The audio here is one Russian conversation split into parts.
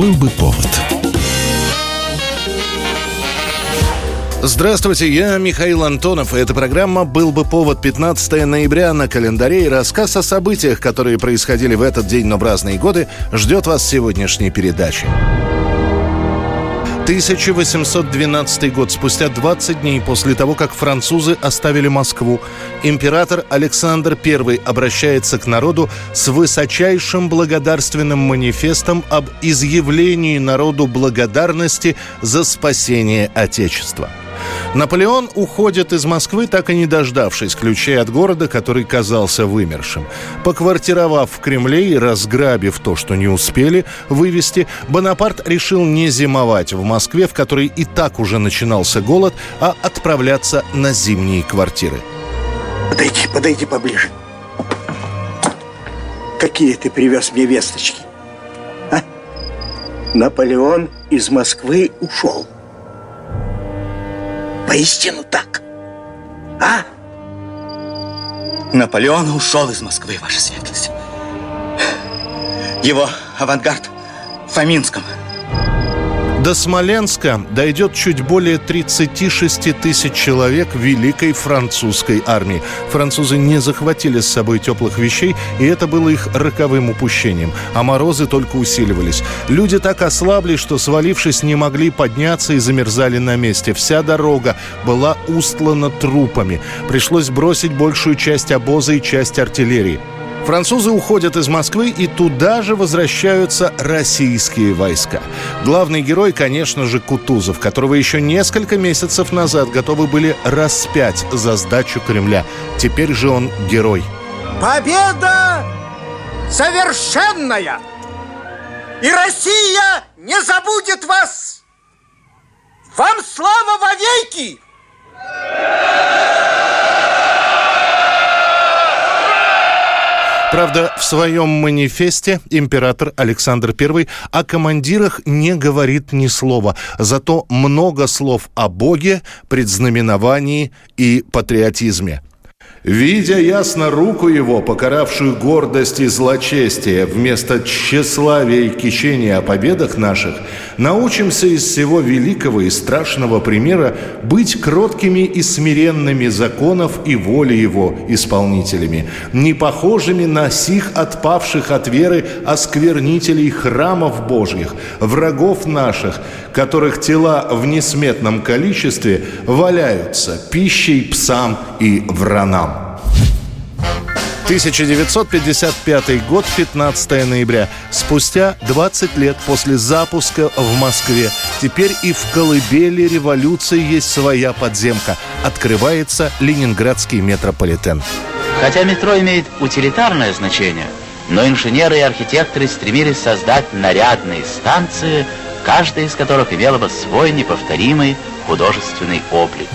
Был бы повод. Здравствуйте, я Михаил Антонов, и эта программа «Был бы повод» 15 ноября на календаре и рассказ о событиях, которые происходили в этот день, но в разные годы, ждет вас сегодняшней передачи. 1812 год, спустя 20 дней после того, как французы оставили Москву, император Александр I обращается к народу с высочайшим благодарственным манифестом об изъявлении народу благодарности за спасение Отечества – Наполеон уходит из Москвы, так и не дождавшись ключей от города, который казался вымершим. Поквартировав в Кремле и разграбив то, что не успели вывести, Бонапарт решил не зимовать в Москве, в которой и так уже начинался голод, а отправляться на зимние квартиры. Подойди, подойди поближе. Какие ты привез мне весточки? А? Наполеон из Москвы ушел. Поистину так. А? Наполеон ушел из Москвы, ваша светлость. Его авангард в Фоминском – до Смоленска дойдет чуть более 36 тысяч человек Великой французской армии. Французы не захватили с собой теплых вещей, и это было их роковым упущением. А морозы только усиливались. Люди так ослабли, что, свалившись, не могли подняться и замерзали на месте. Вся дорога была устлана трупами. Пришлось бросить большую часть обоза и часть артиллерии. Французы уходят из Москвы, и туда же возвращаются российские войска. Главный герой, конечно же, Кутузов, которого еще несколько месяцев назад готовы были распять за сдачу Кремля. Теперь же он герой. Победа совершенная! И Россия не забудет вас! Вам слава вовеки! Правда, в своем манифесте император Александр I о командирах не говорит ни слова, зато много слов о Боге, предзнаменовании и патриотизме. Видя ясно руку его, покаравшую гордость и злочестие, вместо тщеславия и кичения о победах наших, научимся из всего великого и страшного примера быть кроткими и смиренными законов и воли его исполнителями, не похожими на сих отпавших от веры осквернителей храмов Божьих, врагов наших, которых тела в несметном количестве валяются пищей псам и вранам. 1955 год, 15 ноября. Спустя 20 лет после запуска в Москве, теперь и в колыбели революции есть своя подземка. Открывается Ленинградский метрополитен. Хотя метро имеет утилитарное значение, но инженеры и архитекторы стремились создать нарядные станции, каждая из которых имела бы свой неповторимый художественный облик.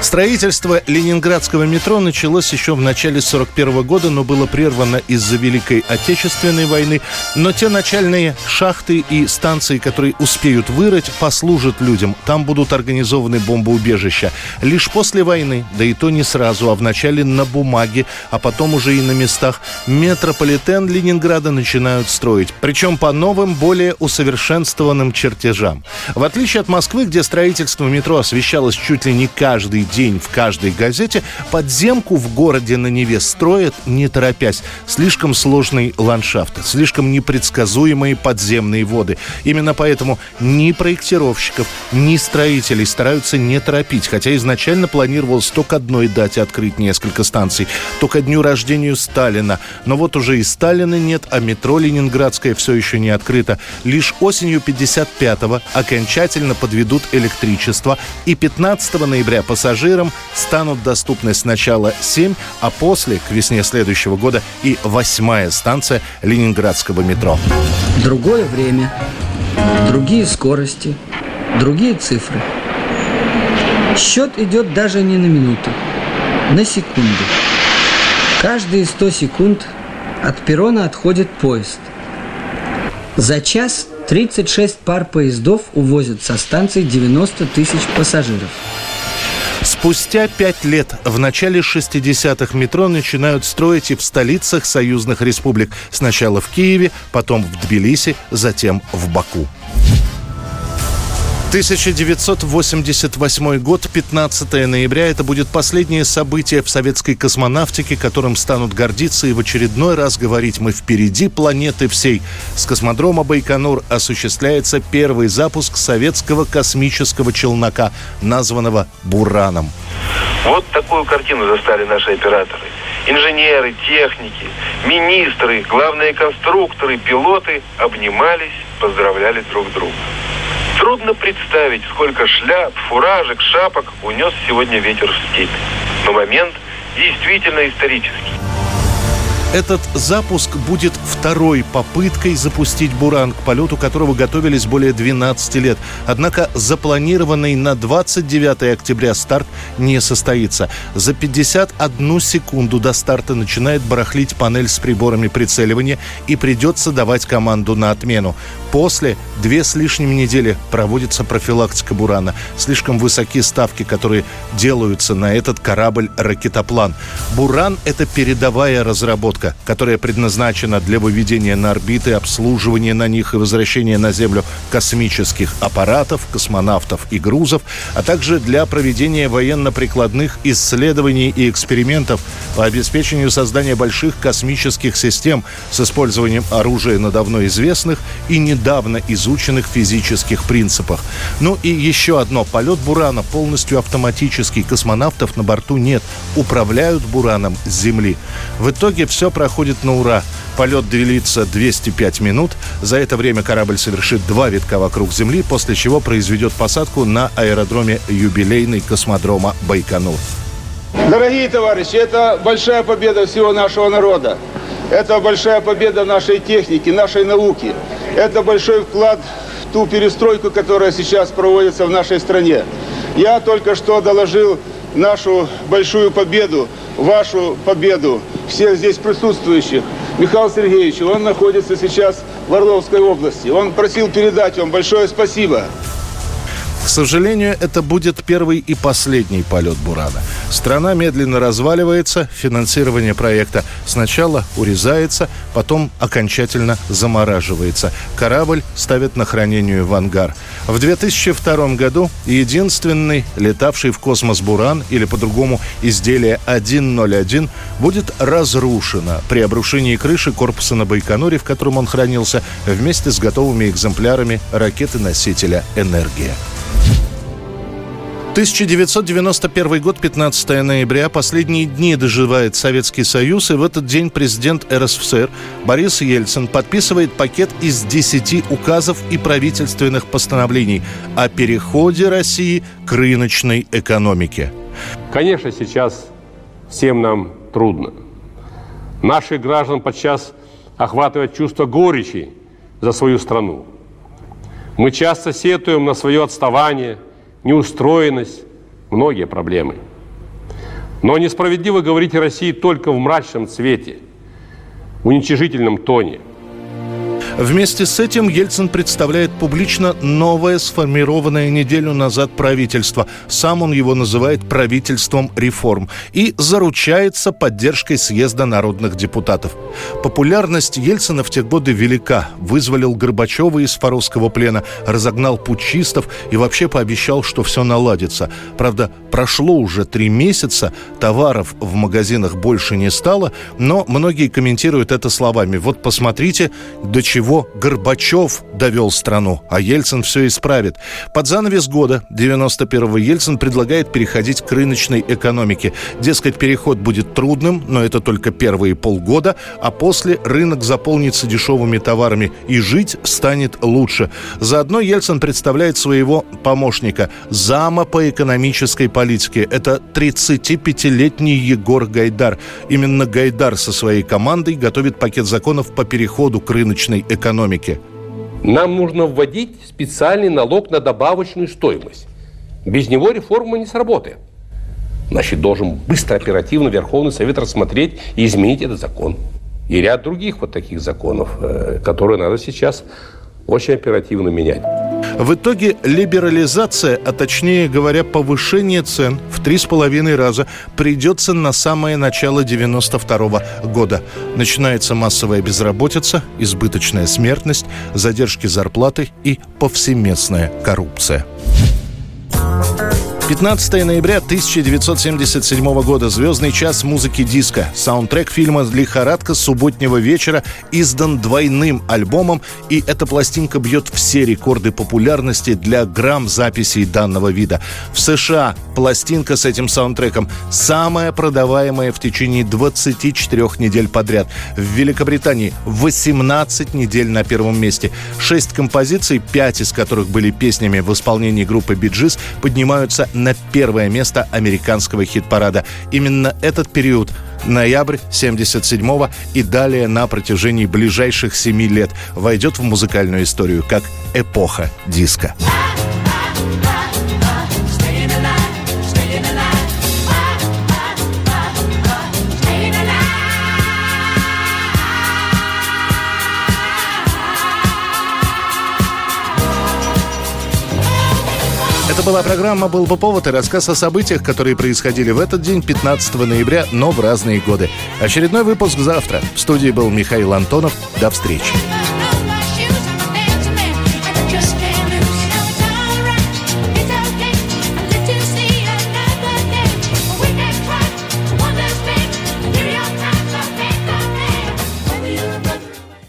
Строительство ленинградского метро началось еще в начале 41 года, но было прервано из-за Великой Отечественной войны. Но те начальные шахты и станции, которые успеют вырыть, послужат людям. Там будут организованы бомбоубежища. Лишь после войны, да и то не сразу, а вначале на бумаге, а потом уже и на местах, метрополитен Ленинграда начинают строить. Причем по новым, более усовершенствованным чертежам. В отличие от Москвы, где строительство метро освещалось чуть ли не каждый день в каждой газете, подземку в городе на Неве строят, не торопясь. Слишком сложный ландшафт, слишком непредсказуемые подземные воды. Именно поэтому ни проектировщиков, ни строителей стараются не торопить, хотя изначально планировалось только одной дате открыть несколько станций, только дню рождения Сталина. Но вот уже и Сталина нет, а метро Ленинградское все еще не открыто. Лишь осенью 55-го окончательно подведут электричество, и 15 ноября пассажиры пассажирам станут доступны сначала 7, а после, к весне следующего года, и восьмая станция Ленинградского метро. Другое время, другие скорости, другие цифры. Счет идет даже не на минуту, на секунду. Каждые 100 секунд от перрона отходит поезд. За час 36 пар поездов увозят со станции 90 тысяч пассажиров. Спустя пять лет, в начале 60-х, метро начинают строить и в столицах союзных республик. Сначала в Киеве, потом в Тбилиси, затем в Баку. 1988 год, 15 ноября. Это будет последнее событие в советской космонавтике, которым станут гордиться и в очередной раз говорить «Мы впереди планеты всей». С космодрома Байконур осуществляется первый запуск советского космического челнока, названного «Бураном». Вот такую картину застали наши операторы. Инженеры, техники, министры, главные конструкторы, пилоты обнимались, поздравляли друг друга. Трудно представить, сколько шляп, фуражек, шапок унес сегодня ветер в степь. Но момент действительно исторический. Этот запуск будет второй попыткой запустить «Буран», к полету которого готовились более 12 лет. Однако запланированный на 29 октября старт не состоится. За 51 секунду до старта начинает барахлить панель с приборами прицеливания и придется давать команду на отмену. После две с лишним недели проводится профилактика «Бурана». Слишком высоки ставки, которые делаются на этот корабль-ракетоплан. «Буран» — это передовая разработка разработка, которая предназначена для выведения на орбиты, обслуживания на них и возвращения на Землю космических аппаратов, космонавтов и грузов, а также для проведения военно-прикладных исследований и экспериментов по обеспечению создания больших космических систем с использованием оружия на давно известных и недавно изученных физических принципах. Ну и еще одно. Полет «Бурана» полностью автоматический. Космонавтов на борту нет. Управляют «Бураном» с Земли. В итоге все все проходит на ура. Полет длится 205 минут. За это время корабль совершит два витка вокруг Земли, после чего произведет посадку на аэродроме юбилейный космодрома Байконур. Дорогие товарищи, это большая победа всего нашего народа. Это большая победа нашей техники, нашей науки. Это большой вклад в ту перестройку, которая сейчас проводится в нашей стране. Я только что доложил нашу большую победу, вашу победу всех здесь присутствующих, Михаил Сергеевич, он находится сейчас в Орловской области. Он просил передать вам большое спасибо. К сожалению, это будет первый и последний полет «Бурана». Страна медленно разваливается, финансирование проекта сначала урезается, потом окончательно замораживается. Корабль ставят на хранение в ангар. В 2002 году единственный летавший в космос «Буран» или по-другому изделие 101 будет разрушено при обрушении крыши корпуса на Байконуре, в котором он хранился, вместе с готовыми экземплярами ракеты-носителя «Энергия». 1991 год, 15 ноября. Последние дни доживает Советский Союз, и в этот день президент РСФСР Борис Ельцин подписывает пакет из 10 указов и правительственных постановлений о переходе России к рыночной экономике. Конечно, сейчас всем нам трудно. Наших граждан подчас охватывает чувство горечи за свою страну. Мы часто сетуем на свое отставание – неустроенность, многие проблемы. Но несправедливо говорить о России только в мрачном цвете, уничижительном тоне – Вместе с этим Ельцин представляет публично новое сформированное неделю назад правительство. Сам он его называет правительством реформ и заручается поддержкой съезда народных депутатов. Популярность Ельцина в те годы велика. Вызволил Горбачева из Фаровского плена, разогнал путчистов и вообще пообещал, что все наладится. Правда, прошло уже три месяца, товаров в магазинах больше не стало, но многие комментируют это словами. Вот посмотрите, до чего чего Горбачев довел страну, а Ельцин все исправит. Под занавес года 91-го Ельцин предлагает переходить к рыночной экономике. Дескать, переход будет трудным, но это только первые полгода, а после рынок заполнится дешевыми товарами и жить станет лучше. Заодно Ельцин представляет своего помощника, зама по экономической политике. Это 35-летний Егор Гайдар. Именно Гайдар со своей командой готовит пакет законов по переходу к рыночной экономике экономики? Нам нужно вводить специальный налог на добавочную стоимость. Без него реформа не сработает. Значит, должен быстро, оперативно Верховный Совет рассмотреть и изменить этот закон. И ряд других вот таких законов, э, которые надо сейчас очень оперативно менять. В итоге либерализация, а точнее говоря, повышение цен в три с половиной раза придется на самое начало 92 года. Начинается массовая безработица, избыточная смертность, задержки зарплаты и повсеместная коррупция. 15 ноября 1977 года «Звездный час музыки диска». Саундтрек фильма «Лихорадка субботнего вечера» издан двойным альбомом, и эта пластинка бьет все рекорды популярности для грамм-записей данного вида. В США пластинка с этим саундтреком самая продаваемая в течение 24 недель подряд. В Великобритании 18 недель на первом месте. Шесть композиций, пять из которых были песнями в исполнении группы «Биджис», поднимаются на первое место американского хит-парада. Именно этот период ноябрь 77-го и далее на протяжении ближайших семи лет войдет в музыкальную историю как эпоха диска. Это была программа «Был бы повод» и рассказ о событиях, которые происходили в этот день, 15 ноября, но в разные годы. Очередной выпуск завтра. В студии был Михаил Антонов. До встречи.